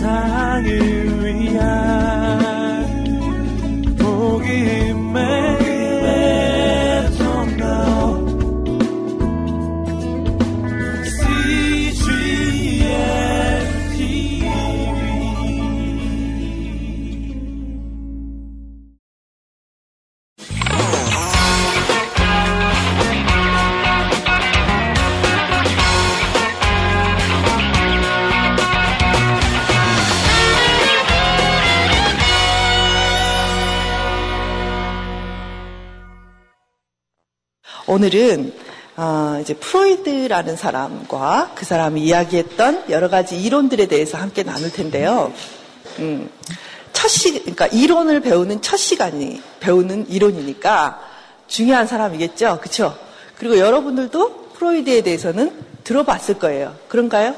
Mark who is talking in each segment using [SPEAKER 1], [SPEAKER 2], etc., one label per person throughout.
[SPEAKER 1] 세상
[SPEAKER 2] 오늘은 어, 이제 프로이드라는 사람과 그 사람이 이야기했던 여러 가지 이론들에 대해서 함께 나눌 텐데요. 음, 첫 시, 그러니까 이론을 배우는 첫 시간이 배우는 이론이니까 중요한 사람이겠죠, 그렇죠? 그리고 여러분들도 프로이드에 대해서는 들어봤을 거예요. 그런가요?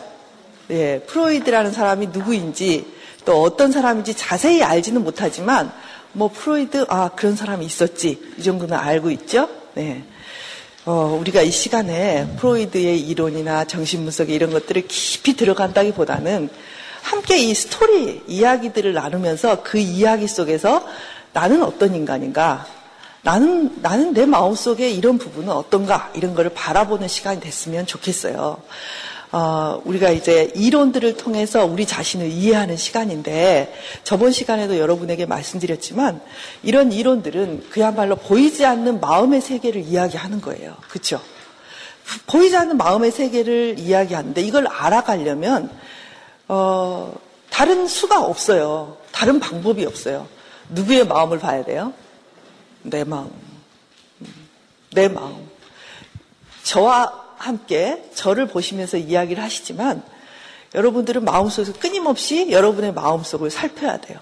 [SPEAKER 2] 예, 프로이드라는 사람이 누구인지 또 어떤 사람인지 자세히 알지는 못하지만 뭐 프로이드 아 그런 사람이 있었지 이 정도는 알고 있죠. 네. 어, 우리가 이 시간에 프로이드의 이론이나 정신분석의 이런 것들을 깊이 들어간다기보다는 함께 이 스토리, 이야기들을 나누면서 그 이야기 속에서 나는 어떤 인간인가, 나는, 나는 내 마음 속에 이런 부분은 어떤가, 이런 거를 바라보는 시간이 됐으면 좋겠어요. 어, 우리가 이제 이론들을 통해서 우리 자신을 이해하는 시간인데 저번 시간에도 여러분에게 말씀드렸지만 이런 이론들은 그야말로 보이지 않는 마음의 세계를 이야기하는 거예요. 그렇죠? 보이지 않는 마음의 세계를 이야기하는데 이걸 알아가려면 어, 다른 수가 없어요. 다른 방법이 없어요. 누구의 마음을 봐야 돼요? 내 마음. 내 마음. 저와 함께 저를 보시면서 이야기를 하시지만 여러분들은 마음속에서 끊임없이 여러분의 마음속을 살펴야 돼요.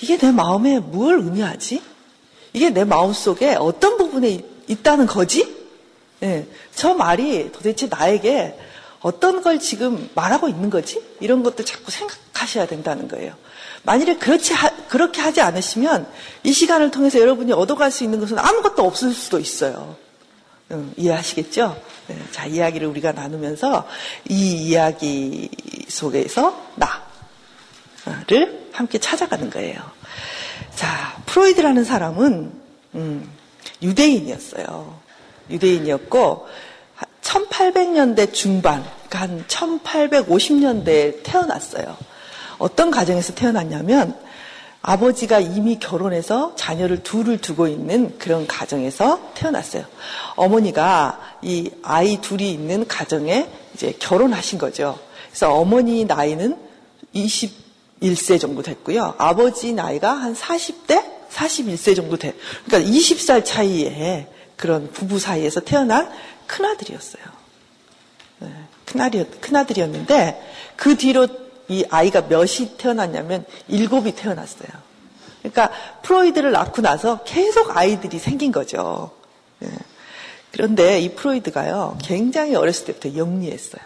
[SPEAKER 2] 이게 내 마음에 뭘 의미하지? 이게 내 마음속에 어떤 부분에 있다는 거지? 네, 저 말이 도대체 나에게 어떤 걸 지금 말하고 있는 거지? 이런 것들 자꾸 생각하셔야 된다는 거예요. 만일에 그렇지 하, 그렇게 하지 않으시면 이 시간을 통해서 여러분이 얻어갈 수 있는 것은 아무것도 없을 수도 있어요. 음, 이해하시겠죠? 네, 자, 이야기를 우리가 나누면서 이 이야기 속에서 나를 함께 찾아가는 거예요. 자, 프로이드라는 사람은 음, 유대인이었어요. 유대인이었고 1800년대 중반, 그러니까 한 1850년대에 태어났어요. 어떤 가정에서 태어났냐면 아버지가 이미 결혼해서 자녀를 둘을 두고 있는 그런 가정에서 태어났어요. 어머니가 이 아이 둘이 있는 가정에 이제 결혼하신 거죠. 그래서 어머니 나이는 21세 정도 됐고요. 아버지 나이가 한 40대? 41세 정도 돼. 그러니까 20살 차이에 그런 부부 사이에서 태어난 큰아들이었어요. 네, 큰아들, 큰아들이었는데 그 뒤로 이 아이가 몇이 태어났냐면 일곱이 태어났어요. 그러니까 프로이드를 낳고 나서 계속 아이들이 생긴 거죠. 예. 그런데 이 프로이드가요, 굉장히 어렸을 때부터 영리했어요.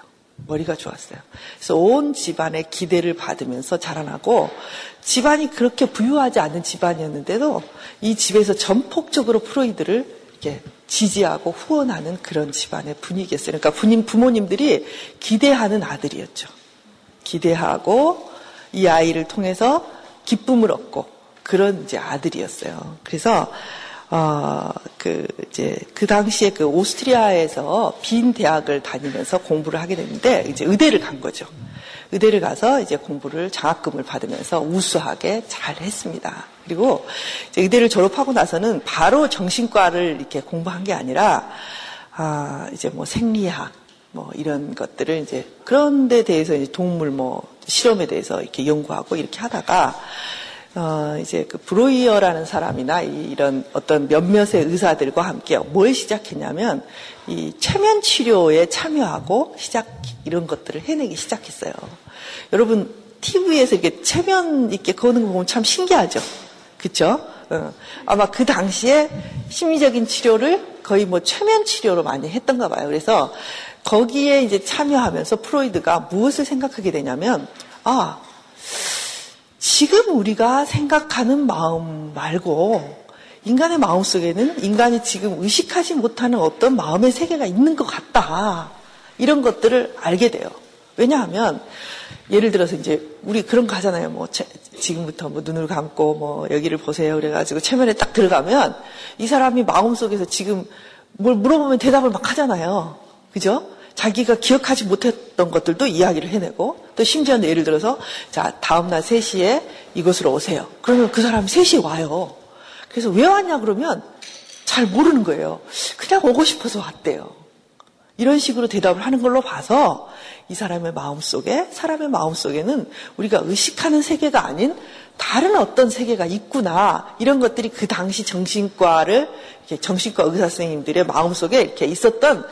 [SPEAKER 2] 머리가 좋았어요. 그래서 온 집안의 기대를 받으면서 자라나고 집안이 그렇게 부유하지 않은 집안이었는데도 이 집에서 전폭적으로 프로이드를 이렇게 지지하고 후원하는 그런 집안의 분위기였어요. 그러니까 부모님들이 기대하는 아들이었죠. 기대하고 이 아이를 통해서 기쁨을 얻고 그런 이제 아들이었어요. 그래서 어, 그, 이제, 그 당시에 그 오스트리아에서 빈 대학을 다니면서 공부를 하게 됐는데, 이제 의대를 간 거죠. 의대를 가서 이제 공부를 장학금을 받으면서 우수하게 잘 했습니다. 그리고 이제 의대를 졸업하고 나서는 바로 정신과를 이렇게 공부한 게 아니라, 아, 이제 뭐 생리학, 뭐 이런 것들을 이제 그런 데 대해서 이제 동물 뭐 실험에 대해서 이렇게 연구하고 이렇게 하다가 어 이제 그 브로이어라는 사람이나 이런 어떤 몇몇의 의사들과 함께 뭘 시작했냐면 이 최면 치료에 참여하고 시작 이런 것들을 해내기 시작했어요. 여러분 TV에서 이렇게 최면 이렇게 거는 거 보면 참 신기하죠. 그렇죠? 어. 아마 그 당시에 심리적인 치료를 거의 뭐 최면 치료로 많이 했던가 봐요. 그래서 거기에 이제 참여하면서 프로이드가 무엇을 생각하게 되냐면, 아, 지금 우리가 생각하는 마음 말고, 인간의 마음 속에는 인간이 지금 의식하지 못하는 어떤 마음의 세계가 있는 것 같다. 이런 것들을 알게 돼요. 왜냐하면 예를 들어서 이제 우리 그런 거 하잖아요. 뭐 제- 지금부터 뭐 눈을 감고 뭐 여기를 보세요. 그래가지고 체면에 딱 들어가면 이 사람이 마음 속에서 지금 뭘 물어보면 대답을 막 하잖아요. 그죠? 자기가 기억하지 못했던 것들도 이야기를 해내고 또 심지어는 예를 들어서 자 다음날 3시에 이곳으로 오세요. 그러면 그 사람이 3시에 와요. 그래서 왜 왔냐 그러면 잘 모르는 거예요. 그냥 오고 싶어서 왔대요. 이런 식으로 대답을 하는 걸로 봐서 이 사람의 마음 속에, 사람의 마음 속에는 우리가 의식하는 세계가 아닌 다른 어떤 세계가 있구나. 이런 것들이 그 당시 정신과를, 정신과 의사 선생님들의 마음 속에 이렇게 있었던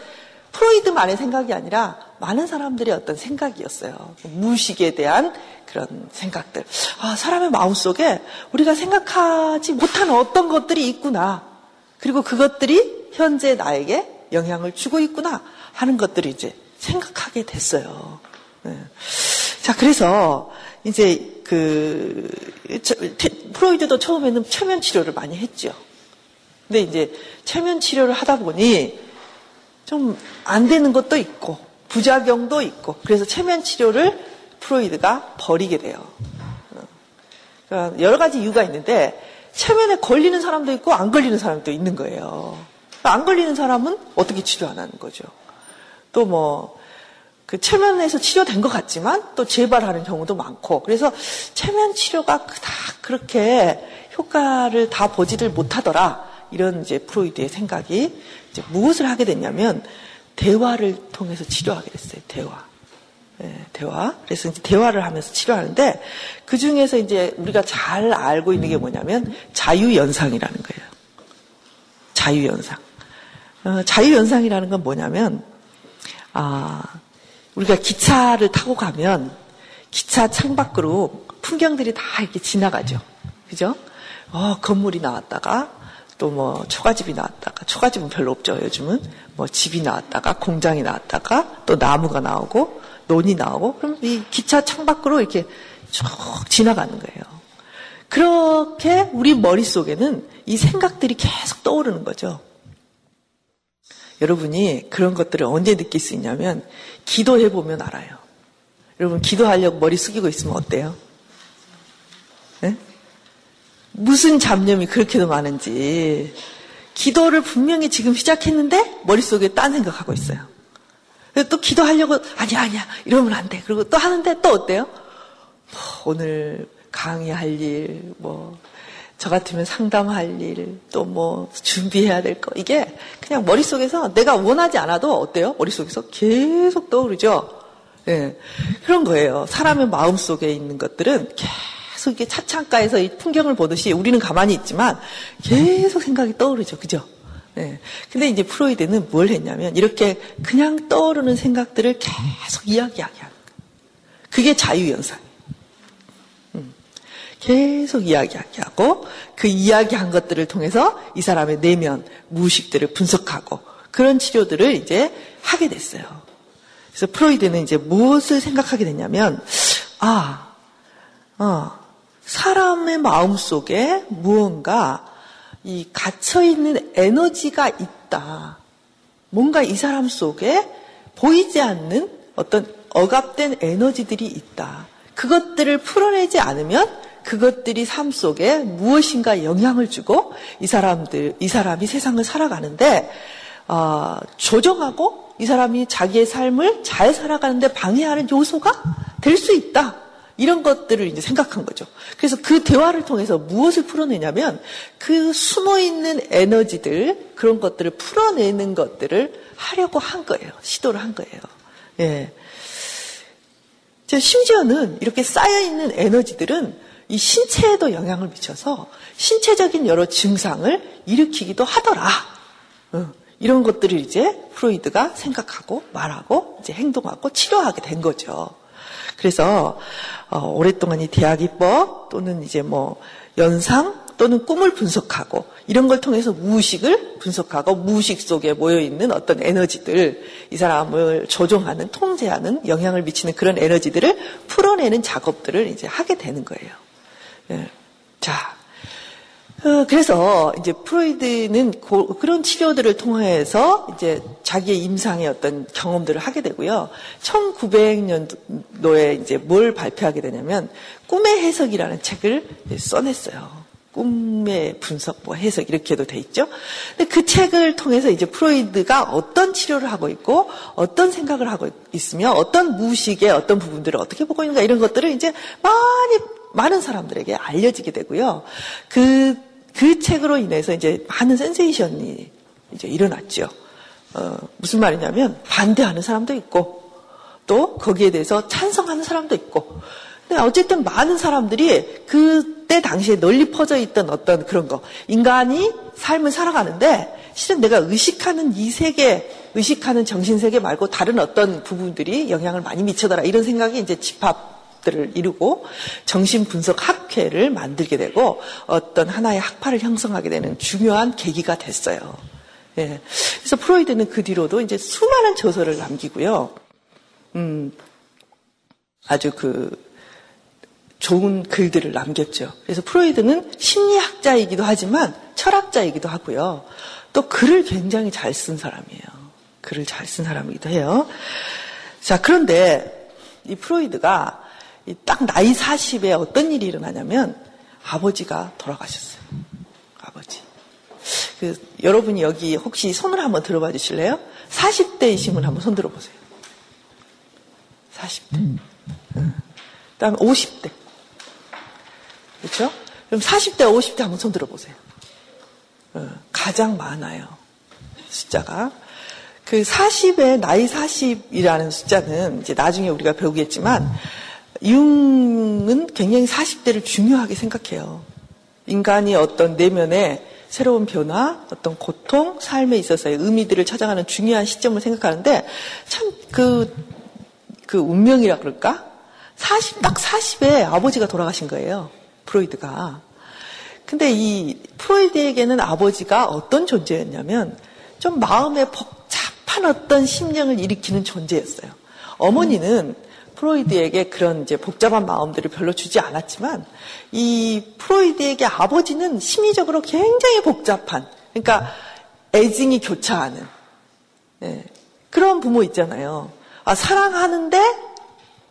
[SPEAKER 2] 프로이드만의 생각이 아니라 많은 사람들의 어떤 생각이었어요. 무의식에 대한 그런 생각들. 아, 사람의 마음 속에 우리가 생각하지 못한 어떤 것들이 있구나. 그리고 그것들이 현재 나에게 영향을 주고 있구나 하는 것들을 이제 생각하게 됐어요. 네. 자, 그래서 이제 그 프로이드도 처음에는 최면 치료를 많이 했죠. 근데 이제 최면 치료를 하다 보니 좀 안 되는 것도 있고 부작용도 있고 그래서 최면 치료를 프로이드가 버리게 돼요. 그러니까 여러 가지 이유가 있는데 체면에 걸리는 사람도 있고 안 걸리는 사람도 있는 거예요. 안 걸리는 사람은 어떻게 치료 안 하는 거죠. 또 뭐 그 체면에서 치료된 것 같지만 또 재발하는 경우도 많고 그래서 체면 치료가 그닥 그렇게 효과를 다 보지를 못하더라 이런 이제 프로이드의 생각이 이제 무엇을 하게 됐냐면 대화를 통해서 치료하게 됐어요. 대화. 예, 대화. 그래서 이제 대화를 하면서 치료하는데 그 중에서 이제 우리가 잘 알고 있는 게 뭐냐면 자유연상이라는 거예요. 자유연상. 어, 자유연상이라는 건 뭐냐면 아, 우리가 기차를 타고 가면 기차 창밖으로 풍경들이 다 이렇게 지나가죠. 그죠? 어, 건물이 나왔다가 또 뭐 초가집이 나왔다가 초가집은 별로 없죠. 요즘은 뭐 집이 나왔다가 공장이 나왔다가 또 나무가 나오고 논이 나오고 그럼 이 기차 창밖으로 이렇게 쭉 지나가는 거예요. 그렇게 우리 머릿속에는 이 생각들이 계속 떠오르는 거죠. 여러분이 그런 것들을 언제 느낄 수 있냐면 기도해 보면 알아요. 여러분 기도하려고 머리 숙이고 있으면 어때요? 네? 무슨 잡념이 그렇게도 많은지 기도를 분명히 지금 시작했는데 머릿속에 딴 생각하고 있어요. 또 기도하려고 아니야 아니야 이러면 안 돼. 그리고 또 하는데 또 어때요? 뭐, 오늘 강의할 일, 뭐, 저 같으면 상담할 일, 또 뭐, 준비해야 될 거. 이게 그냥 머릿속에서 내가 원하지 않아도 어때요? 머릿속에서 계속 떠오르죠? 예. 그런 거예요. 사람의 마음 속에 있는 것들은 계속 이렇게 차창가에서 이 풍경을 보듯이 우리는 가만히 있지만 계속 생각이 떠오르죠. 그죠? 예. 근데 이제 프로이드는 뭘 했냐면 이렇게 그냥 떠오르는 생각들을 계속 이야기하게 하는 거예요. 그게 자유연상. 계속 이야기하게 하고 그 이야기한 것들을 통해서 이 사람의 내면 무의식들을 분석하고 그런 치료들을 이제 하게 됐어요. 그래서 프로이드는 이제 무엇을 생각하게 됐냐면 아, 어, 사람의 마음 속에 무언가 이 갇혀 있는 에너지가 있다. 뭔가 이 사람 속에 보이지 않는 어떤 억압된 에너지들이 있다. 그것들을 풀어내지 않으면 그것들이 삶 속에 무엇인가 영향을 주고 이 사람들, 이 사람이 세상을 살아가는데, 어, 조정하고 이 사람이 자기의 삶을 잘 살아가는데 방해하는 요소가 될 수 있다. 이런 것들을 이제 생각한 거죠. 그래서 그 대화를 통해서 무엇을 풀어내냐면 그 숨어 있는 에너지들, 그런 것들을 풀어내는 것들을 하려고 한 거예요. 시도를 한 거예요. 예. 심지어는 이렇게 쌓여 있는 에너지들은 이 신체에도 영향을 미쳐서 신체적인 여러 증상을 일으키기도 하더라. 어, 이런 것들을 이제 프로이드가 생각하고 말하고 이제 행동하고 치료하게 된 거죠. 그래서 어, 오랫동안 이 대학이법 또는 이제 뭐 연상 또는 꿈을 분석하고 이런 걸 통해서 무의식을 분석하고 무의식 속에 모여 있는 어떤 에너지들 이 사람을 조종하는 통제하는 영향을 미치는 그런 에너지들을 풀어내는 작업들을 이제 하게 되는 거예요. 예. 자, 어, 그래서 이제 프로이드는 고, 그런 치료들을 통해서 이제 자기의 임상의 어떤 경험들을 하게 되고요. 1900년도에 이제 뭘 발표하게 되냐면 꿈의 해석이라는 책을 써냈어요. 꿈의 분석, 뭐 해석 이렇게도 돼 있죠. 근데 그 책을 통해서 이제 프로이드가 어떤 치료를 하고 있고 어떤 생각을 하고 있으며 어떤 무의식의 어떤 부분들을 어떻게 보고 있는가 이런 것들을 이제 많이 많은 사람들에게 알려지게 되고요. 그, 그 책으로 인해서 이제 많은 센세이션이 이제 일어났죠. 어, 무슨 말이냐면 반대하는 사람도 있고 또 거기에 대해서 찬성하는 사람도 있고 근데 어쨌든 많은 사람들이 그때 당시에 널리 퍼져 있던 어떤 그런 거. 인간이 삶을 살아가는데 실은 내가 의식하는 이 세계, 의식하는 정신 세계 말고 다른 어떤 부분들이 영향을 많이 미쳐더라. 이런 생각이 이제 집합 들을 이루고 정신분석 학회를 만들게 되고 어떤 하나의 학파를 형성하게 되는 중요한 계기가 됐어요. 예. 그래서 프로이드는 그 뒤로도 이제 수많은 저서를 남기고요. 음, 아주 그 좋은 글들을 남겼죠. 그래서 프로이드는 심리학자이기도 하지만 철학자이기도 하고요. 또 글을 굉장히 잘 쓴 사람이에요. 글을 잘 쓴 사람이기도 해요. 자, 그런데 이 프로이드가 딱 나이 40에 어떤 일이 일어나냐면 아버지가 돌아가셨어요. 아버지. 그, 여러분이 여기 혹시 손을 한번 들어봐 주실래요? 40대이시면 한번 손 들어보세요. 40대. 음. 그 다음에 50대. 그렇죠? 그럼 40대, 50대 한번 손 들어보세요. 어, 가장 많아요. 숫자가. 그 40의 나이 40이라는 숫자는 이제 나중에 우리가 배우겠지만 융은 굉장히 40대를 중요하게 생각해요. 인간이 어떤 내면에 새로운 변화, 어떤 고통, 삶에 있어서의 의미들을 찾아가는 중요한 시점을 생각하는데 참 그, 그 운명이라 그럴까? 40, 딱 40에 아버지가 돌아가신 거예요. 프로이드가. 근데 이 프로이드에게는 아버지가 어떤 존재였냐면 좀 마음에 복잡한 어떤 심령을 일으키는 존재였어요. 어머니는 프로이드에게 그런 이제 복잡한 마음들을 별로 주지 않았지만 이 프로이드에게 아버지는 심리적으로 굉장히 복잡한 그러니까 애증이 교차하는 네. 그런 부모 있잖아요. 아 사랑하는데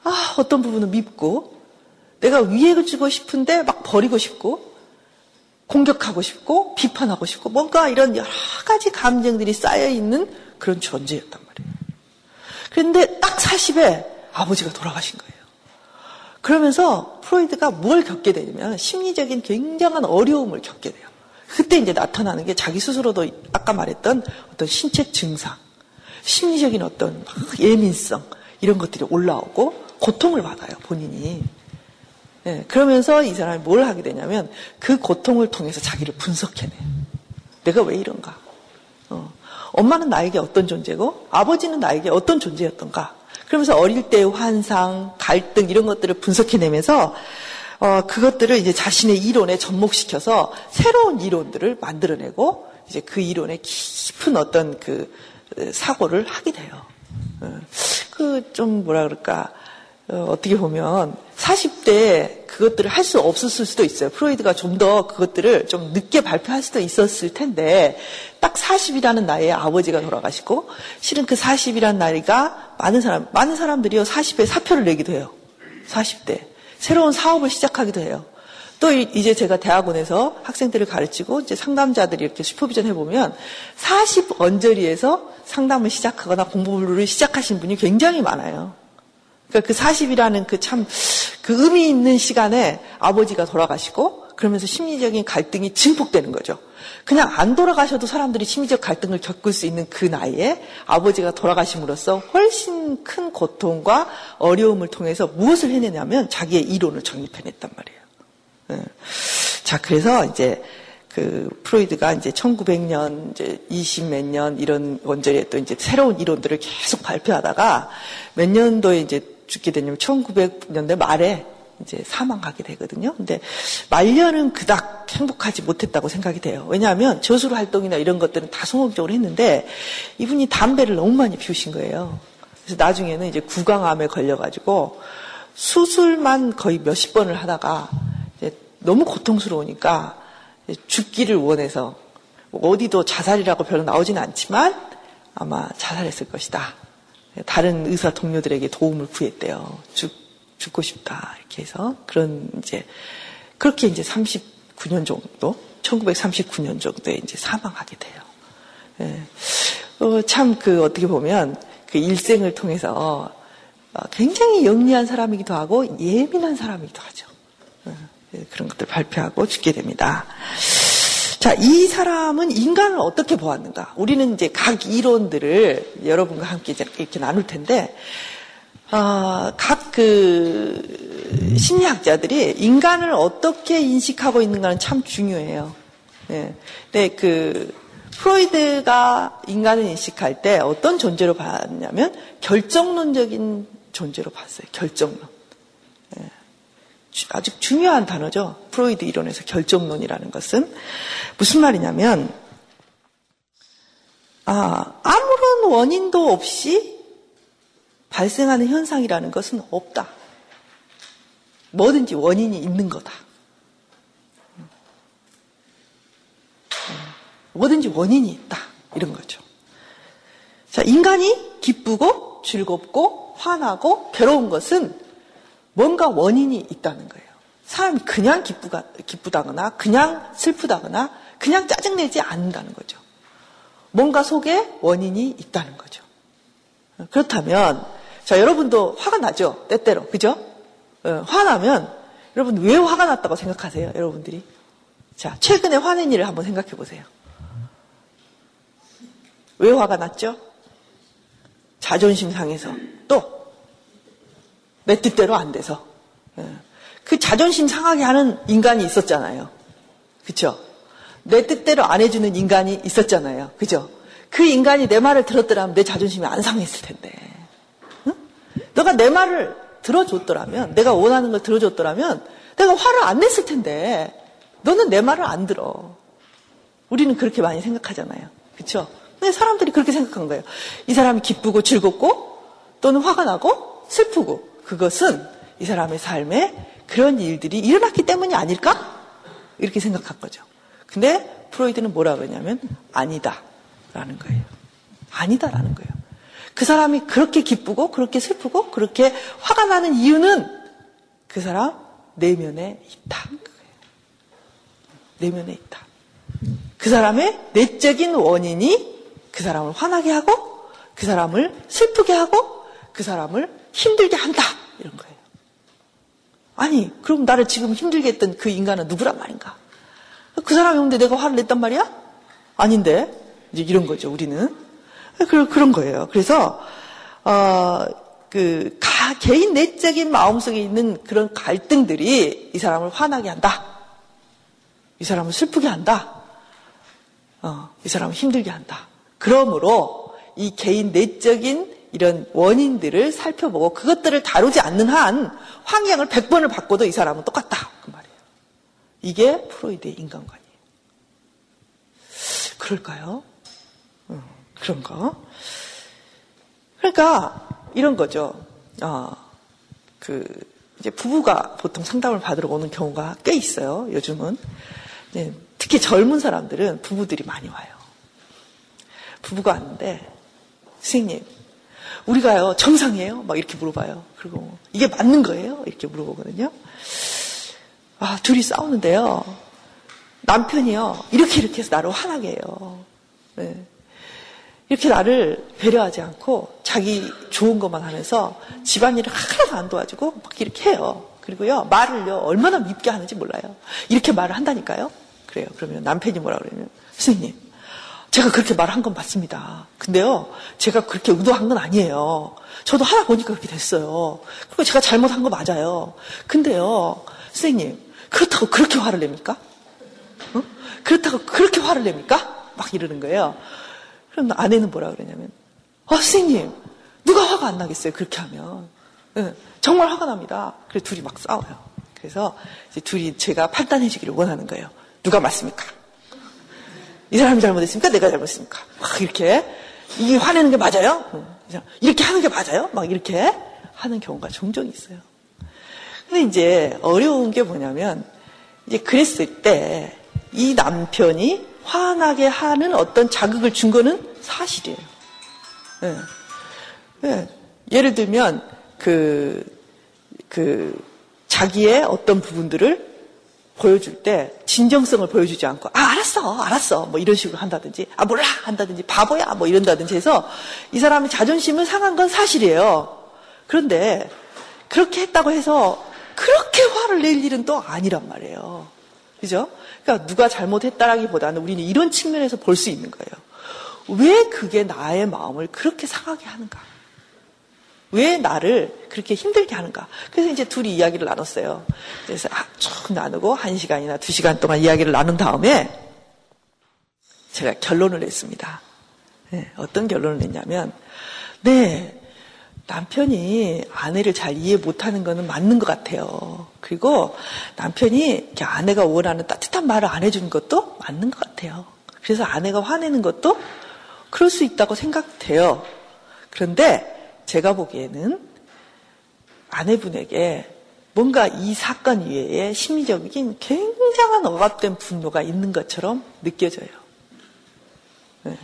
[SPEAKER 2] 아 어떤 부분은 밉고 내가 위액을 주고 싶은데 막 버리고 싶고 공격하고 싶고 비판하고 싶고 뭔가 이런 여러 가지 감정들이 쌓여 있는 그런 존재였단 말이에요. 그런데 딱 40에 아버지가 돌아가신 거예요. 그러면서 프로이드가 뭘 겪게 되냐면 심리적인 굉장한 어려움을 겪게 돼요. 그때 이제 나타나는 게 자기 스스로도 아까 말했던 어떤 신체 증상, 심리적인 어떤 예민성 이런 것들이 올라오고 고통을 받아요 본인이. 네, 그러면서 이 사람이 뭘 하게 되냐면 그 고통을 통해서 자기를 분석해내요. 내가 왜 이런가? 어, 엄마는 나에게 어떤 존재고 아버지는 나에게 어떤 존재였던가? 그러면서 어릴 때의 환상, 갈등 이런 것들을 분석해내면서 어, 그것들을 이제 자신의 이론에 접목시켜서 새로운 이론들을 만들어내고 이제 그 이론에 깊은 어떤 그 사고를 하게 돼요. 어, 그좀 뭐라 그럴까? 어, 떻게 보면 40대 그것들을 할 수 없었을 수도 있어요. 프로이드가 좀 더 그것들을 좀 늦게 발표할 수도 있었을 텐데 딱 40이라는 나이에 아버지가 돌아가시고 실은 그 40이라는 나이가 많은 사람 많은 사람들이요 40에 사표를 내기도 해요. 40대 새로운 사업을 시작하기도 해요. 또 이제 제가 대학원에서 학생들을 가르치고 이제 상담자들이 이렇게 슈퍼비전 해보면 40 언저리에서 상담을 시작하거나 공부를 시작하신 분이 굉장히 많아요. 그러니까 그 40이라는 그 참, 그 의미 있는 시간에 아버지가 돌아가시고, 그러면서 심리적인 갈등이 증폭되는 거죠. 그냥 안 돌아가셔도 사람들이 심리적 갈등을 겪을 수 있는 그 나이에 아버지가 돌아가심으로써 훨씬 큰 고통과 어려움을 통해서 무엇을 해내냐면 자기의 이론을 정립해냈단 말이에요. 네. 자, 그래서 이제 그 프로이드가 이제 1900년 이제 20 몇 년 이런 원절에 또 이제 새로운 이론들을 계속 발표하다가 몇 년도에 이제 죽게 되냐면 1900년대 말에 이제 사망하게 되거든요. 근데 말년은 그닥 행복하지 못했다고 생각이 돼요. 왜냐하면 저술 활동이나 이런 것들은 다 성공적으로 했는데 이분이 담배를 너무 많이 피우신 거예요. 그래서 나중에는 이제 구강암에 걸려가지고 수술만 거의 몇십 번을 하다가 너무 고통스러우니까 죽기를 원해서 어디도 자살이라고 별로 나오지는 않지만 아마 자살했을 것이다. 다른 의사 동료들에게 도움을 구했대요. 죽, 죽고 싶다. 이렇게 해서 그런 이제 그렇게 이제 39년 정도, 1939년 정도에 이제 사망하게 돼요. 예. 어, 참 그 어떻게 보면 그 일생을 통해서 어, 굉장히 영리한 사람이기도 하고 예민한 사람이기도 하죠. 예, 그런 것들 발표하고 죽게 됩니다. 자, 이 사람은 인간을 어떻게 보았는가? 우리는 이제 각 이론들을 여러분과 함께 이렇게 나눌 텐데, 어, 각그 심리학자들이 인간을 어떻게 인식하고 있는가는 참 중요해요. 네. 근데 그 프로이드가 인간을 인식할 때 어떤 존재로 봤냐면 결정론적인 존재로 봤어요. 결정론. 네. 아주 중요한 단어죠. 프로이드 이론에서 결정론이라는 것은 무슨 말이냐면 아, 아무런 원인도 없이 발생하는 현상이라는 것은 없다. 뭐든지 원인이 있는 거다. 뭐든지 원인이 있다. 이런 거죠. 자, 인간이 기쁘고 즐겁고 화나고 괴로운 것은 뭔가 원인이 있다는 거예요. 사람이 그냥 기쁘가, 기쁘다거나 그냥 슬프다거나 그냥 짜증내지 않는다는 거죠. 뭔가 속에 원인이 있다는 거죠. 그렇다면 자, 여러분도 화가 나죠? 때때로. 그죠? 어, 화나면 여러분 왜 화가 났다고 생각하세요? 여러분들이. 자, 최근에 화낸 일을 한번 생각해 보세요. 왜 화가 났죠? 자존심 상해서. 또 내 뜻대로 안 돼서. 예. 그 자존심 상하게 하는 인간이 있었잖아요. 그쵸? 내 뜻대로 안 해주는 인간이 있었잖아요. 그죠? 그 인간이 내 말을 들었더라면 내 자존심이 안 상했을 텐데. 너가 내 말을 들어줬더라면, 내가 원하는 걸 들어줬더라면, 내가 화를 안 냈을 텐데, 너는 내 말을 안 들어. 우리는 그렇게 많이 생각하잖아요. 그쵸? 근데 사람들이 그렇게 생각한 거예요. 이 사람이 기쁘고 즐겁고, 또는 화가 나고, 슬프고, 그것은 이 사람의 삶에 그런 일들이 일어났기 때문이 아닐까? 이렇게 생각한 거죠. 근데 프로이드는 뭐라 그러냐면, 아니다. 라는 거예요. 아니다라는 거예요. 그 사람이 그렇게 기쁘고 그렇게 슬프고 그렇게 화가 나는 이유는 그 사람 내면에 있다. 내면에 있다. 그 사람의 내적인 원인이 그 사람을 화나게 하고 그 사람을 슬프게 하고 그 사람을 힘들게 한다. 이런 거예요. 아니, 그럼 나를 지금 힘들게 했던 그 인간은 누구란 말인가? 그 사람이 오는데 내가 화를 냈단 말이야? 아닌데. 이제 이런 거죠, 우리는. 그런 거예요. 그래서 어, 그 가, 개인 내적인 마음속에 있는 그런 갈등들이 이 사람을 화나게 한다. 이 사람을 슬프게 한다. 어, 이 사람을 힘들게 한다. 그러므로 이 개인 내적인 이런 원인들을 살펴보고 그것들을 다루지 않는 한 황양을 100번을 바꿔도 이 사람은 똑같다. 그 말이에요. 이게 프로이드의 인간관이에요. 그럴까요? 그런 거. 그러니까 이런 거죠. 어, 그 이제 부부가 보통 상담을 받으러 오는 경우가 꽤 있어요. 요즘은 네, 특히 젊은 사람들은 부부들이 많이 와요. 부부가 왔는데 선생님 우리가요 정상이에요? 막 이렇게 물어봐요. 그리고 이게 맞는 거예요? 이렇게 물어보거든요. 아 둘이 싸우는데요. 남편이요 이렇게 이렇게 해서 나를 화나게 해요. 네. 이렇게 나를 배려하지 않고 자기 좋은 것만 하면서 집안일을 하나도 안 도와주고 막 이렇게 해요. 그리고요, 말을요, 얼마나 밉게 하는지 몰라요. 이렇게 말을 한다니까요? 그래요. 그러면 남편이 뭐라 그러냐면, 선생님, 제가 그렇게 말한 건 맞습니다. 근데요, 제가 그렇게 의도한 건 아니에요. 저도 하다 보니까 그렇게 됐어요. 그리고 제가 잘못한 거 맞아요. 근데요, 선생님, 그렇다고 그렇게 화를 냅니까? 어? 그렇다고 그렇게 화를 냅니까? 막 이러는 거예요. 그럼 아내는 뭐라 그러냐면, 아, 선생님, 누가 화가 안 나겠어요, 그렇게 하면. 네, 정말 화가 납니다. 그래서 둘이 막 싸워요. 그래서 둘이 제가 판단해 주기를 원하는 거예요. 누가 맞습니까? 이 사람이 잘못했습니까? 내가 잘못했습니까? 막 이렇게. 이게 화내는 게 맞아요? 이렇게 하는 게 맞아요? 막 이렇게 하는 경우가 종종 있어요. 근데 이제 어려운 게 뭐냐면, 이제 그랬을 때, 이 남편이 화나게 하는 어떤 자극을 준 거는 사실이에요. 예. 예. 예를 들면, 그, 그, 자기의 어떤 부분들을 보여줄 때 진정성을 보여주지 않고 아 알았어 알았어 뭐 이런 식으로 한다든지 아 몰라 한다든지 바보야 뭐 이런다든지 해서 이 사람의 자존심을 상한 건 사실이에요. 그런데 그렇게 했다고 해서 그렇게 화를 낼 일은 또 아니란 말이에요. 그죠? 그러니까 누가 잘못했다라기보다는 우리는 이런 측면에서 볼 수 있는 거예요. 왜 그게 나의 마음을 그렇게 상하게 하는가? 왜 나를 그렇게 힘들게 하는가? 그래서 이제 둘이 이야기를 나눴어요. 그래서 아, 쭉 나누고 한 시간이나 두 시간 동안 이야기를 나눈 다음에 제가 결론을 냈습니다. 네, 어떤 결론을 냈냐면, 네, 남편이 아내를 잘 이해 못하는 것은 맞는 것 같아요. 그리고 남편이 아내가 원하는 따뜻한 말을 안 해주는 것도 맞는 것 같아요. 그래서 아내가 화내는 것도 그럴 수 있다고 생각돼요. 그런데 제가 보기에는 아내분에게 뭔가 이 사건 이외에 심리적인 굉장한 억압된 분노가 있는 것처럼 느껴져요. 네.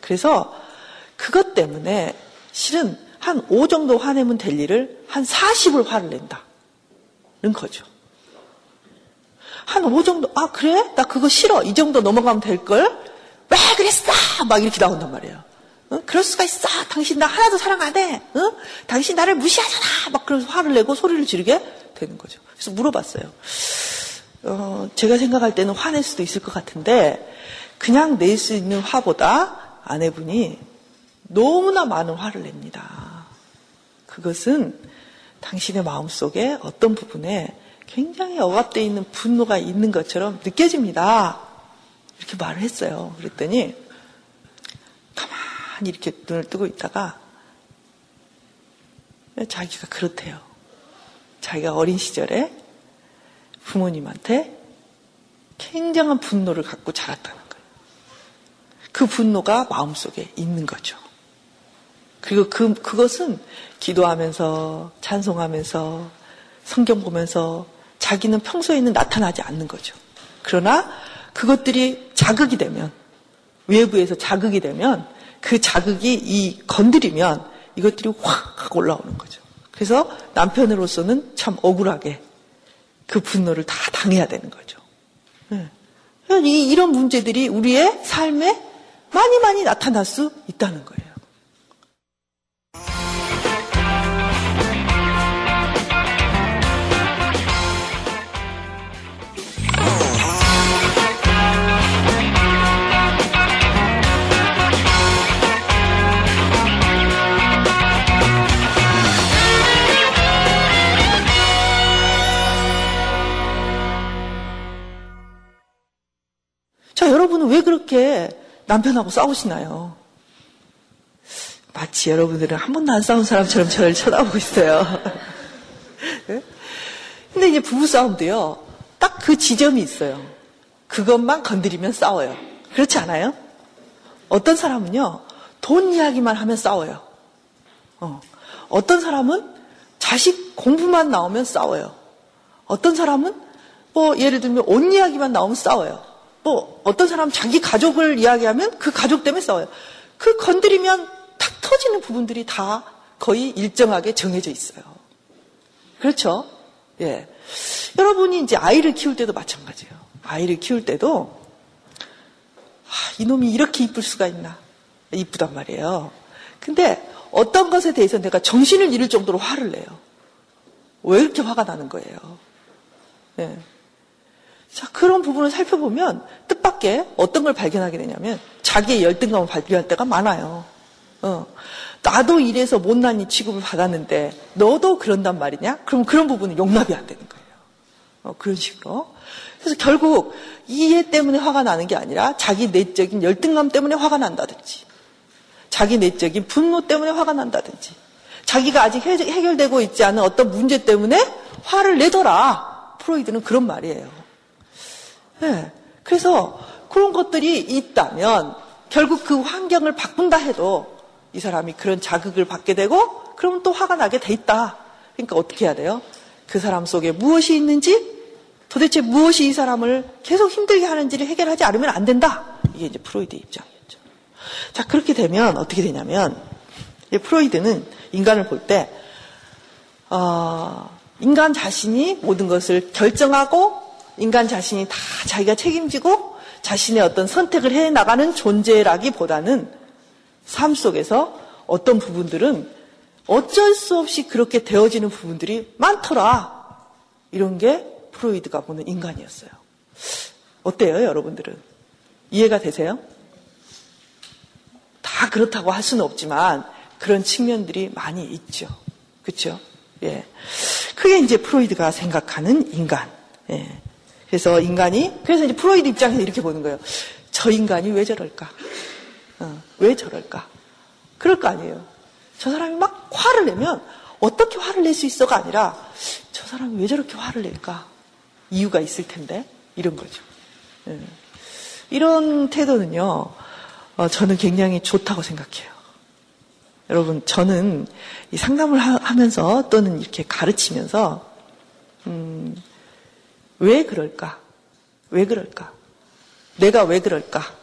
[SPEAKER 2] 그래서 그것 때문에 실은 한 5 정도 화내면 될 일을 한 40을 화를 낸다는 거죠. 한 5 정도, 아, 그래? 나 그거 싫어. 이 정도 넘어가면 될걸? 왜 그랬어? 막 이렇게 나온단 말이에요. 어? 그럴 수가 있어. 당신 나 하나도 사랑 안 해. 어? 당신 나를 무시하잖아. 막 그러면서 화를 내고 소리를 지르게 되는 거죠. 그래서 물어봤어요. 어, 제가 생각할 때는 화낼 수도 있을 것 같은데 그냥 낼 수 있는 화보다 아내분이 너무나 많은 화를 냅니다. 그것은 당신의 마음속에 어떤 부분에 굉장히 억압되어 있는 분노가 있는 것처럼 느껴집니다. 이렇게 말을 했어요. 그랬더니 가만 히 이렇게 눈을 뜨고 있다가 자기가 그렇대요. 자기가 어린 시절에 부모님한테 굉장한 분노를 갖고 자랐다는 거예요. 그 분노가 마음속에 있는 거죠. 그리고 그, 그것은 기도하면서, 찬송하면서, 성경 보면서 자기는 평소에는 나타나지 않는 거죠. 그러나 그것들이 자극이 되면, 외부에서 자극이 되면 그 자극이 이 건드리면 이것들이 확 올라오는 거죠. 그래서 남편으로서는 참 억울하게 그 분노를 다 당해야 되는 거죠. 네. 이런 문제들이 우리의 삶에 많이 많이 나타날 수 있다는 거예요. 자, 여러분은 왜 그렇게 남편하고 싸우시나요? 마치 여러분들은 한 번도 안 싸운 사람처럼 저를 쳐다보고 있어요. 근데 이제 부부싸움도요, 딱 그 지점이 있어요. 그것만 건드리면 싸워요. 그렇지 않아요? 어떤 사람은요, 돈 이야기만 하면 싸워요. 어. 어떤 사람은 자식 공부만 나오면 싸워요. 어떤 사람은 뭐 예를 들면 옷 이야기만 나오면 싸워요. 뭐 어떤 사람 자기 가족을 이야기하면 그 가족 때문에 싸워요. 그 건드리면 탁 터지는 부분들이 다 거의 일정하게 정해져 있어요. 그렇죠? 예. 여러분이 이제 아이를 키울 때도 마찬가지예요. 아이를 키울 때도 아, 이놈이 이렇게 이쁠 수가 있나? 이쁘단 말이에요. 근데 어떤 것에 대해서 내가 정신을 잃을 정도로 화를 내요. 왜 이렇게 화가 나는 거예요? 예. 자, 그런 부분을 살펴보면 뜻밖의 어떤 걸 발견하게 되냐면 자기의 열등감을 발견할 때가 많아요. 어. 나도 이래서 못난이 취급을 받았는데 너도 그런단 말이냐? 그럼 그런 부분은 용납이 안 되는 거예요. 어, 그런 식으로. 그래서 결국 이해 때문에 화가 나는 게 아니라 자기 내적인 열등감 때문에 화가 난다든지 자기 내적인 분노 때문에 화가 난다든지 자기가 아직 해결되고 있지 않은 어떤 문제 때문에 화를 내더라. 프로이드는 그런 말이에요. 네. 그래서 그런 것들이 있다면 결국 그 환경을 바꾼다 해도 이 사람이 그런 자극을 받게 되고 그러면 또 화가 나게 돼 있다. 그러니까 어떻게 해야 돼요? 그 사람 속에 무엇이 있는지 도대체 무엇이 이 사람을 계속 힘들게 하는지를 해결하지 않으면 안 된다. 이게 이제 프로이드의 입장이었죠. 자, 그렇게 되면 어떻게 되냐면, 프로이드는 인간을 볼 때, 어, 인간 자신이 모든 것을 결정하고, 인간 자신이 다 자기가 책임지고, 자신의 어떤 선택을 해 나가는 존재라기보다는 삶 속에서 어떤 부분들은 어쩔 수 없이 그렇게 되어지는 부분들이 많더라. 이런 게 프로이드가 보는 인간이었어요. 어때요, 여러분들은? 이해가 되세요? 다 그렇다고 할 수는 없지만 그런 측면들이 많이 있죠. 그렇죠? 예. 그게 이제 프로이드가 생각하는 인간. 예. 그래서 인간이 그래서 이제 프로이드 입장에서 이렇게 보는 거예요. 저 인간이 왜 저럴까? 어, 왜 저럴까? 그럴 거 아니에요. 저 사람이 막 화를 내면 어떻게 화를 낼 수 있어가 아니라 저 사람이 왜 저렇게 화를 낼까? 이유가 있을 텐데 이런 거죠. 예. 이런 태도는요, 어, 저는 굉장히 좋다고 생각해요. 여러분, 저는 이 상담을 하, 면서 또는 이렇게 가르치면서, 음, 왜 그럴까? 왜 그럴까? 내가 왜 그럴까?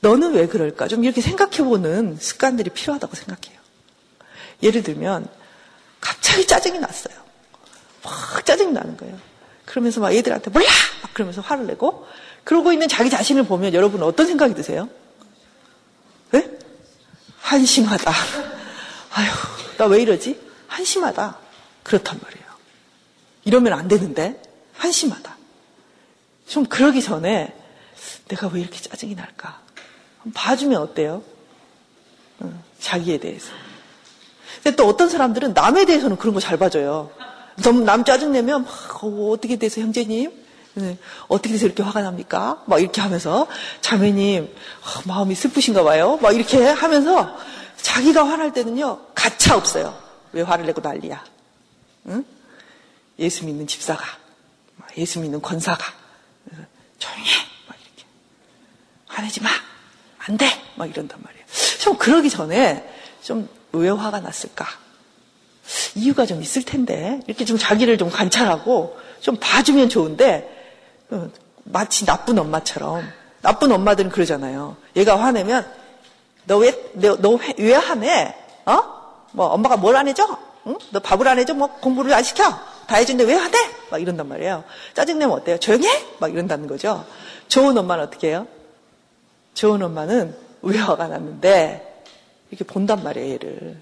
[SPEAKER 2] 너는 왜 그럴까? 좀 이렇게 생각해보는 습관들이 필요하다고 생각해요. 예를 들면, 갑자기 짜증이 났어요. 막 짜증이 나는 거예요. 그러면서 막 애들한테 몰라! 막 그러면서 화를 내고, 그러고 있는 자기 자신을 보면 여러분 어떤 생각이 드세요? 네? 한심하다. 아휴, 나 왜 이러지? 한심하다. 그렇단 말이에요. 이러면 안 되는데, 한심하다. 좀 그러기 전에 내가 왜 이렇게 짜증이 날까? 봐주면 어때요? 어, 자기에 대해서. 근데 또 어떤 사람들은 남에 대해서는 그런 거 잘 봐줘요. 남 짜증내면 막, 어, 어떻게 돼서 형제님? 네. 어떻게 돼서 이렇게 화가 납니까? 막 이렇게 하면서 자매님 어, 마음이 슬프신가 봐요. 막 이렇게 하면서 자기가 화날 때는요 가차 없어요. 왜 화를 내고 난리야? 응? 예수 믿는 집사가, 예수 믿는 권사가 조용히 해. 막 이렇게 화내지 마. 안 돼. 막 이런단 말이에요. 좀 그러기 전에 좀 왜 화가 났을까? 이유가 좀 있을 텐데 이렇게 좀 자기를 좀 관찰하고 좀 봐주면 좋은데 어, 마치 나쁜 엄마처럼 나쁜 엄마들은 그러잖아요. 얘가 화내면 너왜너왜 화내? 어? 뭐 엄마가 뭘 안 해줘? 응? 너 밥을 안 해줘? 뭐 공부를 안 시켜? 다 해준데 왜 화내? 막 이런단 말이에요. 짜증내면 어때요? 조용해? 막 이런다는 거죠. 좋은 엄마는 어떻게 해요? 좋은 엄마는 왜 화가 났는데 이렇게 본단 말이에요, 얘를.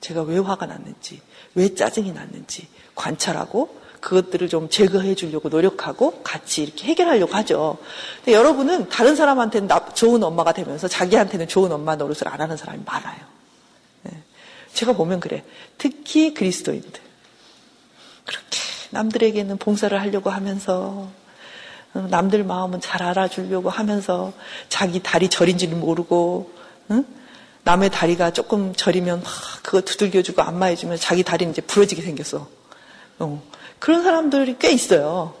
[SPEAKER 2] 제가 왜 화가 났는지, 왜 짜증이 났는지 관찰하고 그것들을 좀 제거해 주려고 노력하고 같이 이렇게 해결하려고 하죠. 근데 여러분은 다른 사람한테는 좋은 엄마가 되면서 자기한테는 좋은 엄마 노릇을 안 하는 사람이 많아요. 네. 제가 보면 그래. 특히 그리스도인들. 남들에게는 봉사를 하려고 하면서 어, 남들 마음은 잘 알아주려고 하면서 자기 다리 저린 줄 모르고 응? 남의 다리가 조금 저리면 막 그거 두들겨주고 안마해주면 자기 다리는 이제 부러지게 생겼어. 어. 그런 사람들이 꽤 있어요.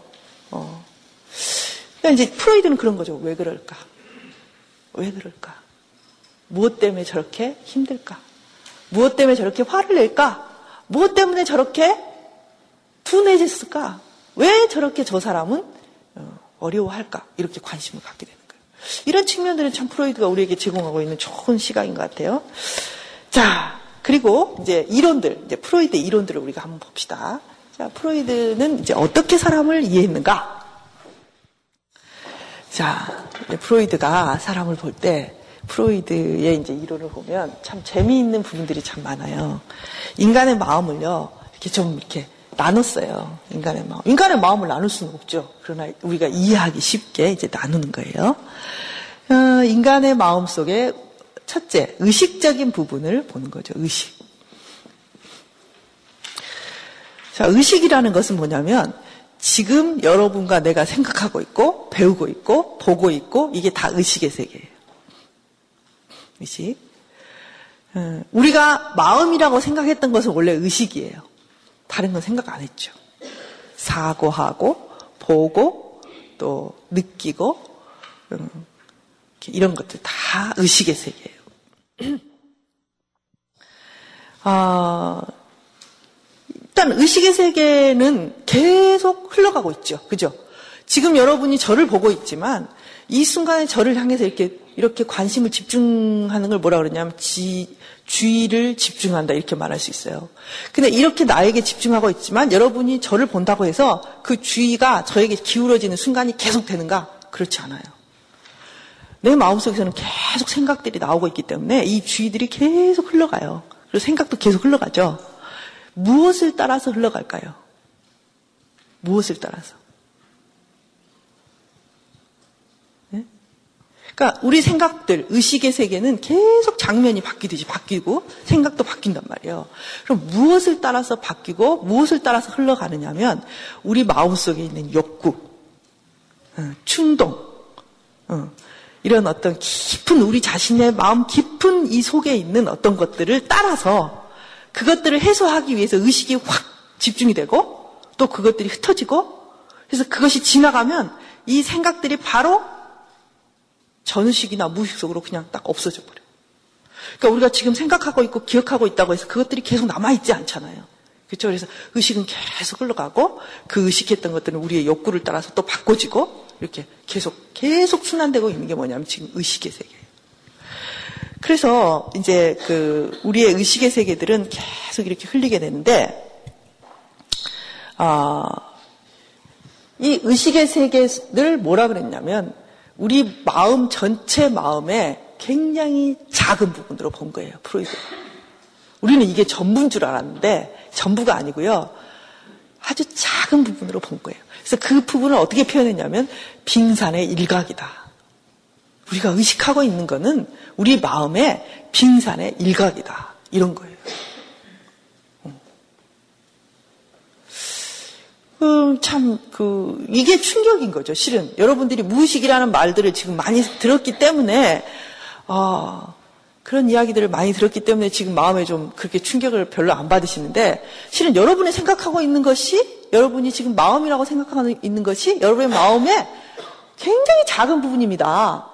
[SPEAKER 2] 어. 그러니까 이제 프로이드는 그런 거죠. 왜 그럴까? 왜 그럴까? 무엇 때문에 저렇게 힘들까? 무엇 때문에 저렇게 화를 낼까? 무엇 때문에 저렇게 둔해졌을까? 왜 저렇게 저 사람은 어, 어려워할까? 이렇게 관심을 갖게 되는 거예요. 이런 측면들은 참 프로이드가 우리에게 제공하고 있는 좋은 시각인 것 같아요. 자, 그리고 이제 이론들, 이제 프로이드 이론들을 우리가 한번 봅시다. 자, 프로이드는 이제 어떻게 사람을 이해했는가? 자, 프로이드가 사람을 볼 때 프로이드의 이제 이론을 보면 참 재미있는 부분들이 참 많아요. 인간의 마음을요, 이렇게 좀 이렇게 나눴어요. 인간의 마음. 인간의 마음을 나눌 수는 없죠. 그러나 우리가 이해하기 쉽게 이제 나누는 거예요. 어, 인간의 마음 속에 첫째, 의식적인 부분을 보는 거죠. 의식. 자, 의식이라는 것은 뭐냐면 지금 여러분과 내가 생각하고 있고 배우고 있고 보고 있고 이게 다 의식의 세계예요. 의식. 어, 우리가 마음이라고 생각했던 것은 원래 의식이에요. 다른 건 생각 안 했죠. 사고하고 보고 또 느끼고 음, 이런 것들 다 의식의 세계예요. 어, 일단 의식의 세계는 계속 흘러가고 있죠. 그죠? 지금 여러분이 저를 보고 있지만 이 순간에 저를 향해서 이렇게 이렇게 관심을 집중하는 걸 뭐라 그러냐면 지, 주의를 집중한다 이렇게 말할 수 있어요. 근데 이렇게 나에게 집중하고 있지만 여러분이 저를 본다고 해서 그 주의가 저에게 기울어지는 순간이 계속 되는가? 그렇지 않아요. 내 마음속에서는 계속 생각들이 나오고 있기 때문에 이 주의들이 계속 흘러가요. 그리고 생각도 계속 흘러가죠. 무엇을 따라서 흘러갈까요? 무엇을 따라서? 그러니까 우리 생각들, 의식의 세계는 계속 장면이 바뀌듯이 바뀌고 생각도 바뀐단 말이에요. 그럼 무엇을 따라서 바뀌고 무엇을 따라서 흘러가느냐면 우리 마음속에 있는 욕구, 어, 충동, 어, 이런 어떤 깊은 우리 자신의 마음 깊은 이 속에 있는 어떤 것들을 따라서 그것들을 해소하기 위해서 의식이 확 집중이 되고 또 그것들이 흩어지고 그래서 그것이 지나가면 이 생각들이 바로 전의식이나 무의식 속으로 그냥 딱 없어져 버려. 그러니까 우리가 지금 생각하고 있고 기억하고 있다고 해서 그것들이 계속 남아있지 않잖아요. 그렇죠? 그래서 의식은 계속 흘러가고 그 의식했던 것들은 우리의 욕구를 따라서 또 바꿔지고 이렇게 계속 계속 순환되고 있는 게 뭐냐면 지금 의식의 세계예요. 그래서 이제 그 우리의 의식의 세계들은 계속 이렇게 흘리게 되는데 아, 이 의식의 세계를 뭐라 그랬냐면 우리 마음 전체 마음에 굉장히 작은 부분으로 본 거예요 프로이드. 우리는 이게 전부인 줄 알았는데 전부가 아니고요 아주 작은 부분으로 본 거예요. 그래서 그 부분을 어떻게 표현했냐면 빙산의 일각이다. 우리가 의식하고 있는 거는 우리 마음의 빙산의 일각이다. 이런 거예요. 음, 참, 그, 이게 충격인 거죠, 실은. 여러분들이 무의식이라는 말들을 지금 많이 들었기 때문에, 아, 그런 이야기들을 많이 들었기 때문에 지금 마음에 좀 그렇게 충격을 별로 안 받으시는데, 실은 여러분이 생각하고 있는 것이, 여러분이 지금 마음이라고 생각하고 있는 것이 여러분의 마음에 굉장히 작은 부분입니다.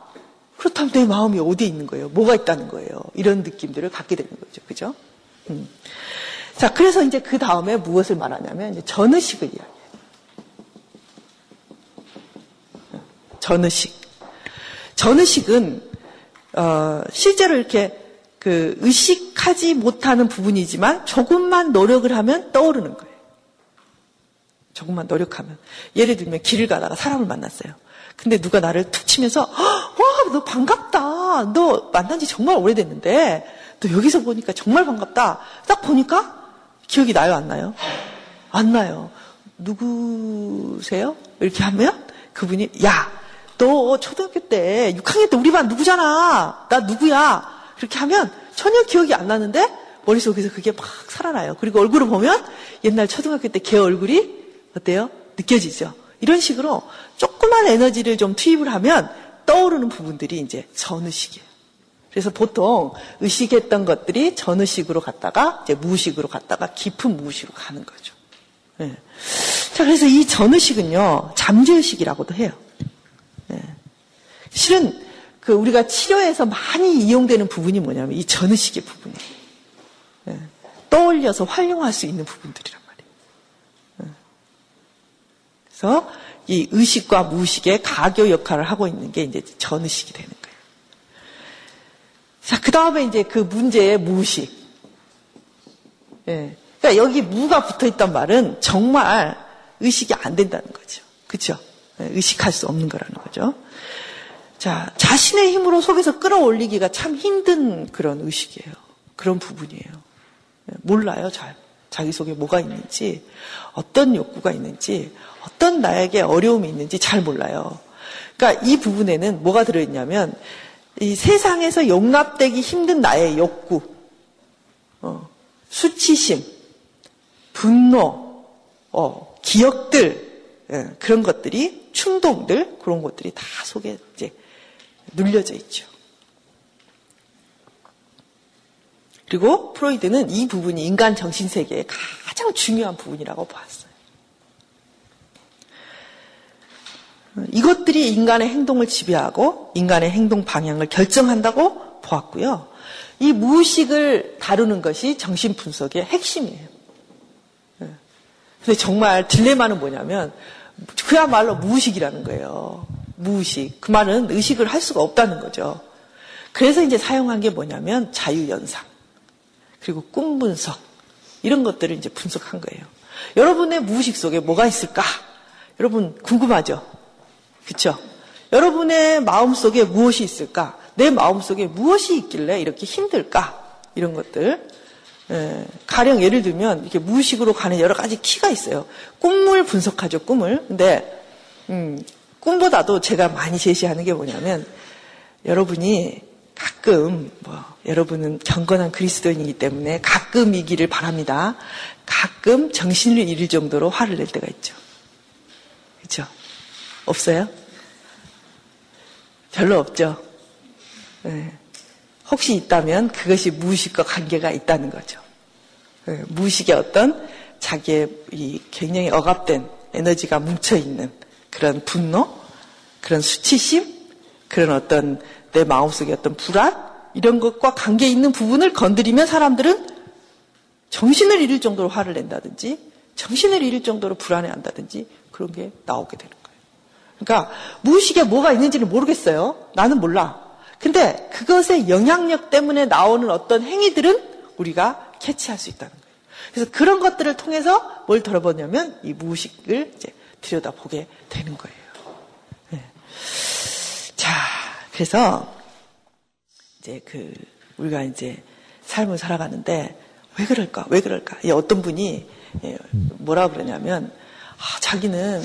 [SPEAKER 2] 그렇다면 내 마음이 어디에 있는 거예요? 뭐가 있다는 거예요? 이런 느낌들을 갖게 되는 거죠. 그죠? 음. 자, 그래서 이제 그 다음에 무엇을 말하냐면, 전의식을 이야기해요. 전의식. 전의식은, 어, 실제로 이렇게 그 의식하지 못하는 부분이지만 조금만 노력을 하면 떠오르는 거예요. 조금만 노력하면. 예를 들면 길을 가다가 사람을 만났어요. 근데 누가 나를 툭 치면서, 와, 너 반갑다. 너 만난 지 정말 오래됐는데, 너 여기서 보니까 정말 반갑다. 딱 보니까 기억이 나요, 안 나요? 안 나요. 누구세요? 이렇게 하면 그분이, 야, 너 초등학교 때 6학년 때 우리 반 누구잖아. 나 누구야. 그렇게 하면 전혀 기억이 안 나는데 머릿속에서 그게 막 살아나요. 그리고 얼굴을 보면 옛날 초등학교 때 걔 얼굴이 어때요? 느껴지죠? 이런 식으로 조그만 에너지를 좀 투입을 하면 떠오르는 부분들이 이제 전의식이에요. 그래서 보통 의식했던 것들이 전의식으로 갔다가 이제 무의식으로 갔다가 깊은 무의식으로 가는 거죠. 네. 자, 그래서 이 전의식은요, 잠재의식이라고도 해요. 네. 실은 그 우리가 치료에서 많이 이용되는 부분이 뭐냐면 이 전의식의 부분이에요. 네. 떠올려서 활용할 수 있는 부분들이란 말이에요. 네. 그래서 이 의식과 무의식의 가교 역할을 하고 있는 게 이제 전의식이 되는 거예요. 자, 그 다음에 이제 그 문제의 무의식. 예. 그러니까 여기 무가 붙어 있단 말은 정말 의식이 안 된다는 거죠. 그죠? 예, 의식할 수 없는 거라는 거죠. 자, 자신의 힘으로 속에서 끌어올리기가 참 힘든 그런 의식이에요. 그런 부분이에요. 예, 몰라요, 잘. 자기 속에 뭐가 있는지, 어떤 욕구가 있는지, 어떤 나에게 어려움이 있는지 잘 몰라요. 그러니까 이 부분에는 뭐가 들어있냐면, 이 세상에서 용납되기 힘든 나의 욕구, 어, 수치심, 분노, 어, 기억들, 예, 그런 것들이, 충동들, 그런 것들이 다 속에 이제 눌려져 있죠. 그리고 프로이드는 이 부분이 인간 정신세계의 가장 중요한 부분이라고 봤어요. 이것들이 인간의 행동을 지배하고 인간의 행동 방향을 결정한다고 보았고요. 이 무의식을 다루는 것이 정신 분석의 핵심이에요. 근데 정말 딜레마는 뭐냐면 그야말로 무의식이라는 거예요. 무의식. 그 말은 의식을 할 수가 없다는 거죠. 그래서 이제 사용한 게 뭐냐면 자유연상. 그리고 꿈 분석. 이런 것들을 이제 분석한 거예요. 여러분의 무의식 속에 뭐가 있을까? 여러분 궁금하죠? 그쵸? 여러분의 마음 속에 무엇이 있을까? 내 마음 속에 무엇이 있길래 이렇게 힘들까? 이런 것들. 예, 가령 예를 들면 이렇게 무의식으로 가는 여러 가지 키가 있어요. 꿈을 분석하죠, 꿈을. 근데 음, 꿈보다도 제가 많이 제시하는 게 뭐냐면 여러분이 가끔 뭐 여러분은 경건한 그리스도인이기 때문에 가끔이기를 바랍니다. 가끔 정신을 잃을 정도로 화를 낼 때가 있죠. 그렇죠? 없어요? 별로 없죠. 네. 혹시 있다면 그것이 무의식과 관계가 있다는 거죠. 네. 무의식의 어떤 자기의 이 굉장히 억압된 에너지가 뭉쳐 있는 그런 분노, 그런 수치심, 그런 어떤 내 마음속의 어떤 불안 이런 것과 관계 있는 부분을 건드리면 사람들은 정신을 잃을 정도로 화를 낸다든지 정신을 잃을 정도로 불안해한다든지 그런 게 나오게 되는 거예요. 그러니까 무의식에 뭐가 있는지는 모르겠어요. 나는 몰라. 근데 그것의 영향력 때문에 나오는 어떤 행위들은 우리가 캐치할 수 있다는 거예요. 그래서 그런 것들을 통해서 뭘 들어보냐면 이 무의식을 이제 들여다보게 되는 거예요. 네. 자, 그래서 이제 그 우리가 이제 삶을 살아가는데 왜 그럴까? 왜 그럴까? 어떤 분이 예, 뭐라 그러냐면 아, 자기는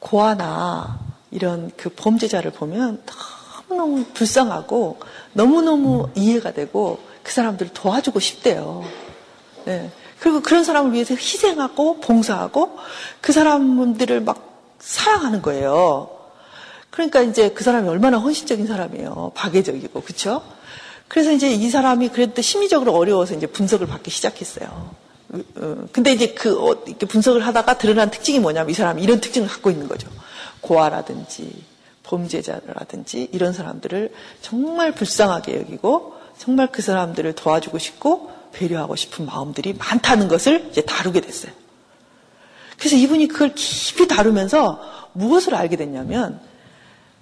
[SPEAKER 2] 고아나 이런 그 범죄자를 보면 너무너무 불쌍하고 너무너무 이해가 되고 그 사람들을 도와주고 싶대요. 네. 그리고 그런 사람을 위해서 희생하고 봉사하고 그 사람들을 막 사랑하는 거예요. 그러니까 이제 그 사람이 얼마나 헌신적인 사람이에요. 박애적이고, 그쵸? 그래서 이제 이 사람이 그래도 심리적으로 어려워서 이제 분석을 받기 시작했어요. 근데 이제 그, 어, 이렇게 분석을 하다가 드러난 특징이 뭐냐면 이 사람이 이런 특징을 갖고 있는 거죠. 고아라든지, 범죄자라든지 이런 사람들을 정말 불쌍하게 여기고 정말 그 사람들을 도와주고 싶고 배려하고 싶은 마음들이 많다는 것을 이제 다루게 됐어요. 그래서 이분이 그걸 깊이 다루면서 무엇을 알게 됐냐면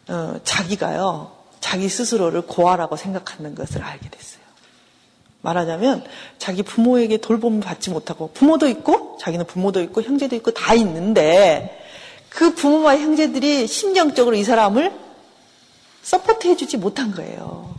[SPEAKER 2] 어, 자기가요, 자기 스스로를 고아라고 생각하는 것을 알게 됐어요. 말하자면 자기 부모에게 돌봄을 받지 못하고 부모도 있고 자기는 부모도 있고 형제도 있고 다 있는데 그 부모와 형제들이 심정적으로 이 사람을 support 해주지 못한 거예요.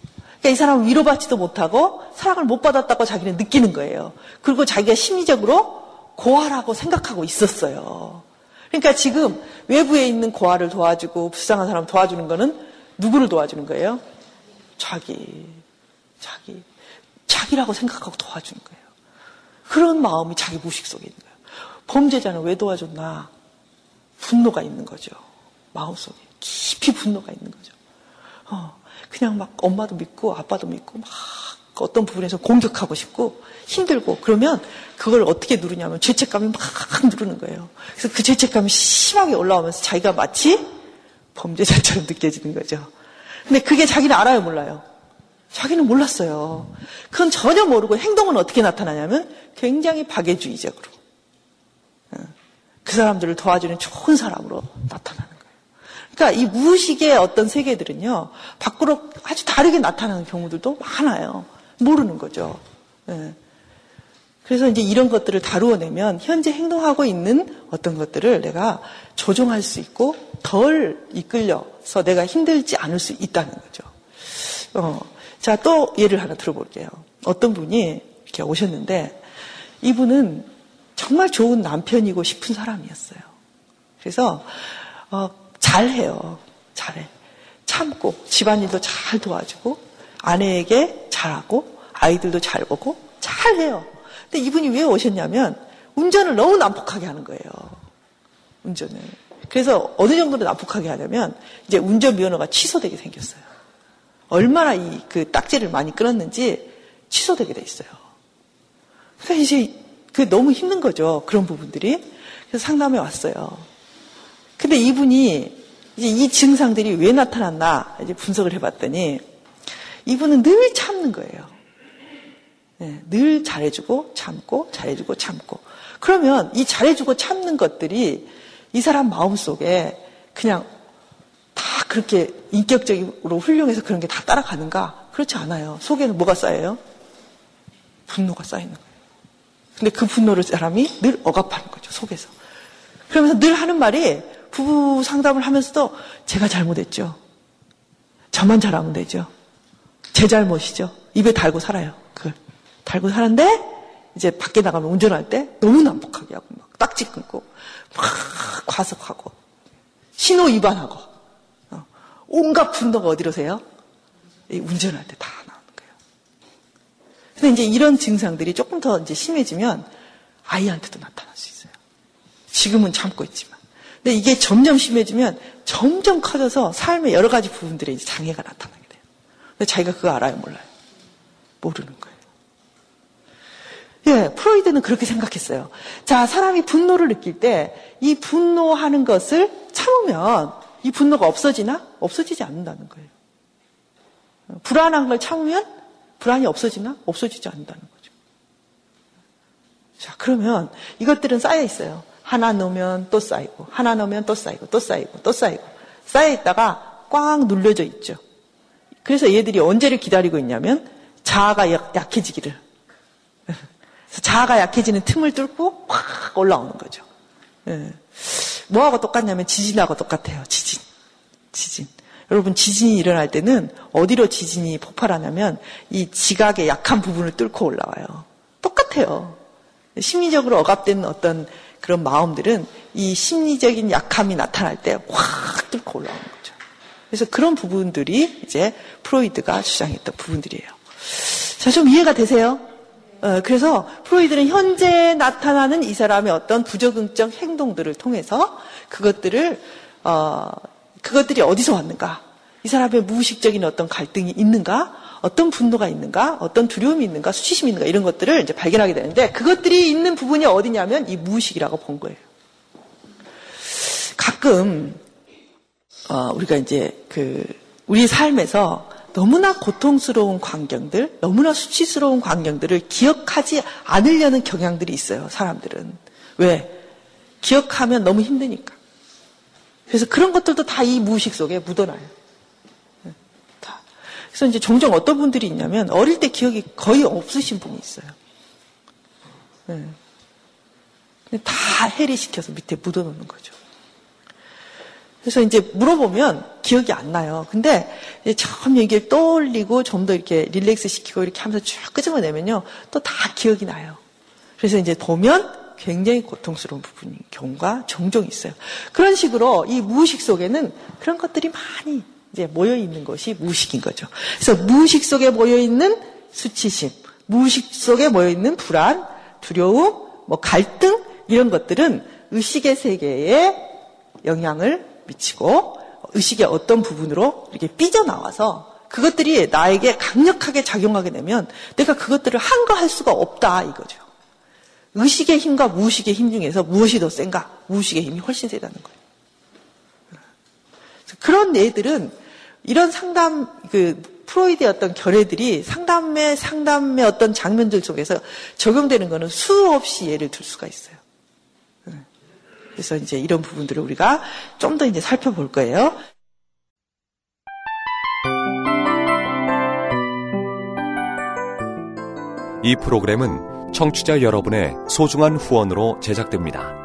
[SPEAKER 2] 그러니까 이 사람은 위로받지도 못하고 사랑을 못 받았다고 자기는 느끼는 거예요. 그리고 자기가 심리적으로 고아라고 생각하고 있었어요. 그러니까 지금 외부에 있는 고아를 도와주고 불쌍한 사람 도와주는 거는 누구를 도와주는 거예요? 자기, 자기, 자기라고 생각하고 도와주는 거예요. 그런 마음이 자기 무식 속에 있는 거예요. 범죄자는 왜 도와줬나? 분노가 있는 거죠. 마음속에. 깊이 분노가 있는 거죠. 어, 그냥 막 엄마도 믿고 아빠도 믿고 막 어떤 부분에서 공격하고 싶고 힘들고 그러면 그걸 어떻게 누르냐면 죄책감이 막 누르는 거예요. 그래서 그 죄책감이 심하게 올라오면서 자기가 마치 범죄자처럼 느껴지는 거죠. 근데 그게 자기는 알아요, 몰라요? 자기는 몰랐어요. 그건 전혀 모르고 행동은 어떻게 나타나냐면 굉장히 박애주의적으로. 어, 그 사람들을 도와주는 좋은 사람으로 나타나는. 그러니까 이 무의식의 어떤 세계들은요, 밖으로 아주 다르게 나타나는 경우들도 많아요. 모르는 거죠. 예. 그래서 이제 이런 것들을 다루어내면 현재 행동하고 있는 어떤 것들을 내가 조정할 수 있고 덜 이끌려서 내가 힘들지 않을 수 있다는 거죠. 어, 자, 또 예를 하나 들어볼게요. 어떤 분이 이렇게 오셨는데 이분은 정말 좋은 남편이고 싶은 사람이었어요. 그래서 어, 잘해요. 잘해. 참고 집안일도 잘 도와주고 아내에게 잘하고 아이들도 잘 보고 잘해요. 근데 이분이 왜 오셨냐면 운전을 너무 난폭하게 하는 거예요. 운전을. 그래서 어느 정도로 난폭하게 하냐면 이제 운전면허가 취소되게 생겼어요. 얼마나 이 그 딱지를 많이 끊었는지 취소되게 돼 있어요. 그러니까 이제 그 너무 힘든 거죠. 그런 부분들이. 그래서 상담에 왔어요. 근데 이분이 이제 이 증상들이 왜 나타났나 이제 분석을 해봤더니 이분은 늘 참는 거예요. 네, 늘 잘해주고 참고 잘해주고 참고. 그러면 이 잘해주고 참는 것들이 이 사람 마음 속에 그냥 다 그렇게 인격적으로 훌륭해서 그런 게 다 따라가는가? 그렇지 않아요. 속에는 뭐가 쌓여요? 분노가 쌓이는 거예요. 근데 그 분노를 사람이 늘 억압하는 거죠, 속에서. 그러면서 늘 하는 말이 부부 상담을 하면서도 제가 잘못했죠. 저만 잘하면 되죠. 제 잘못이죠. 입에 달고 살아요. 그걸. 달고 사는데 이제 밖에 나가면 운전할 때 너무 난폭하게 하고 막 딱지 끊고 막 과속하고 신호 위반하고 어. 온갖 분노가 어디로 세요? 운전할 때 다 나오는 거예요. 근데 이제 이런 증상들이 조금 더 이제 심해지면 아이한테도 나타날 수 있어요. 지금은 참고 있지만. 근데 이게 점점 심해지면 점점 커져서 삶의 여러 가지 부분들에 이제 장애가 나타나게 돼요. 근데 자기가 그거 알아요, 몰라요? 모르는 거예요. 예, 프로이드는 그렇게 생각했어요. 자, 사람이 분노를 느낄 때 이 분노하는 것을 참으면 이 분노가 없어지나? 없어지지 않는다는 거예요. 불안한 걸 참으면 불안이 없어지나? 없어지지 않는다는 거죠. 자, 그러면 이것들은 쌓여 있어요. 하나 넣으면 또 쌓이고, 하나 넣으면 또 쌓이고, 또 쌓이고, 또 쌓이고, 쌓여 있다가 꽉 눌려져 있죠. 그래서 얘들이 언제를 기다리고 있냐면 자아가 약 해지기를. 그래서 자아가 약해지는 틈을 뚫고 확 올라오는 거죠. 예. 뭐하고 똑같냐면 지진하고 똑같아요. 지진. 지진. 여러분 지진이 일어날 때는 어디로 지진이 폭발하냐면 이 지각의 약한 부분을 뚫고 올라와요. 똑같아요. 심리적으로 억압된 어떤 그런 마음들은 이 심리적인 약함이 나타날 때 확 뚫고 올라오는 거죠. 그래서 그런 부분들이 이제 프로이드가 주장했던 부분들이에요. 자, 좀 이해가 되세요? 어, 그래서 프로이드는 현재 나타나는 이 사람의 어떤 부적응적 행동들을 통해서 그것들을 어, 그것들이 어디서 왔는가? 이 사람의 무의식적인 어떤 갈등이 있는가? 어떤 분노가 있는가? 어떤 두려움이 있는가? 수치심이 있는가? 이런 것들을 이제 발견하게 되는데 그것들이 있는 부분이 어디냐면 이 무의식이라고 본 거예요. 가끔 어, 우리가 이제 그 우리 삶에서 너무나 고통스러운 광경들, 너무나 수치스러운 광경들을 기억하지 않으려는 경향들이 있어요, 사람들은. 왜? 기억하면 너무 힘드니까. 그래서 그런 것들도 다 이 무의식 속에 묻어나요. 그래서 이제 종종 어떤 분들이 있냐면 어릴 때 기억이 거의 없으신 분이 있어요. 네. 다 해리시켜서 밑에 묻어놓는 거죠. 그래서 이제 물어보면 기억이 안 나요. 근데 처음 얘기를 떠올리고 좀 더 이렇게 릴렉스 시키고 이렇게 하면서 쭉 끄집어내면요. 또 다 기억이 나요. 그래서 이제 보면 굉장히 고통스러운 부분인 경우가 종종 있어요. 그런 식으로 이 무의식 속에는 그런 것들이 많이 이제 모여 있는 것이 무의식인 거죠. 그래서 무의식 속에 모여 있는 수치심, 무의식 속에 모여 있는 불안, 두려움, 뭐 갈등 이런 것들은 의식의 세계에 영향을 미치고 의식의 어떤 부분으로 이렇게 삐져나와서 그것들이 나에게 강력하게 작용하게 되면 내가 그것들을 한거할 수가 없다 이거죠. 의식의 힘과 무의식의 힘 중에서 무엇이 더 센가? 무의식의 힘이 훨씬 세다는 거예요. 그런 애들은 이런 상담 그 프로이드의 어떤 결례들이 상담의 상담의 어떤 장면들 속에서 적용되는 것은 수없이 예를 들 수가 있어요. 그래서 이제 이런 부분들을 우리가 좀 더 이제 살펴볼 거예요.
[SPEAKER 3] 이 프로그램은 청취자 여러분의 소중한 후원으로 제작됩니다.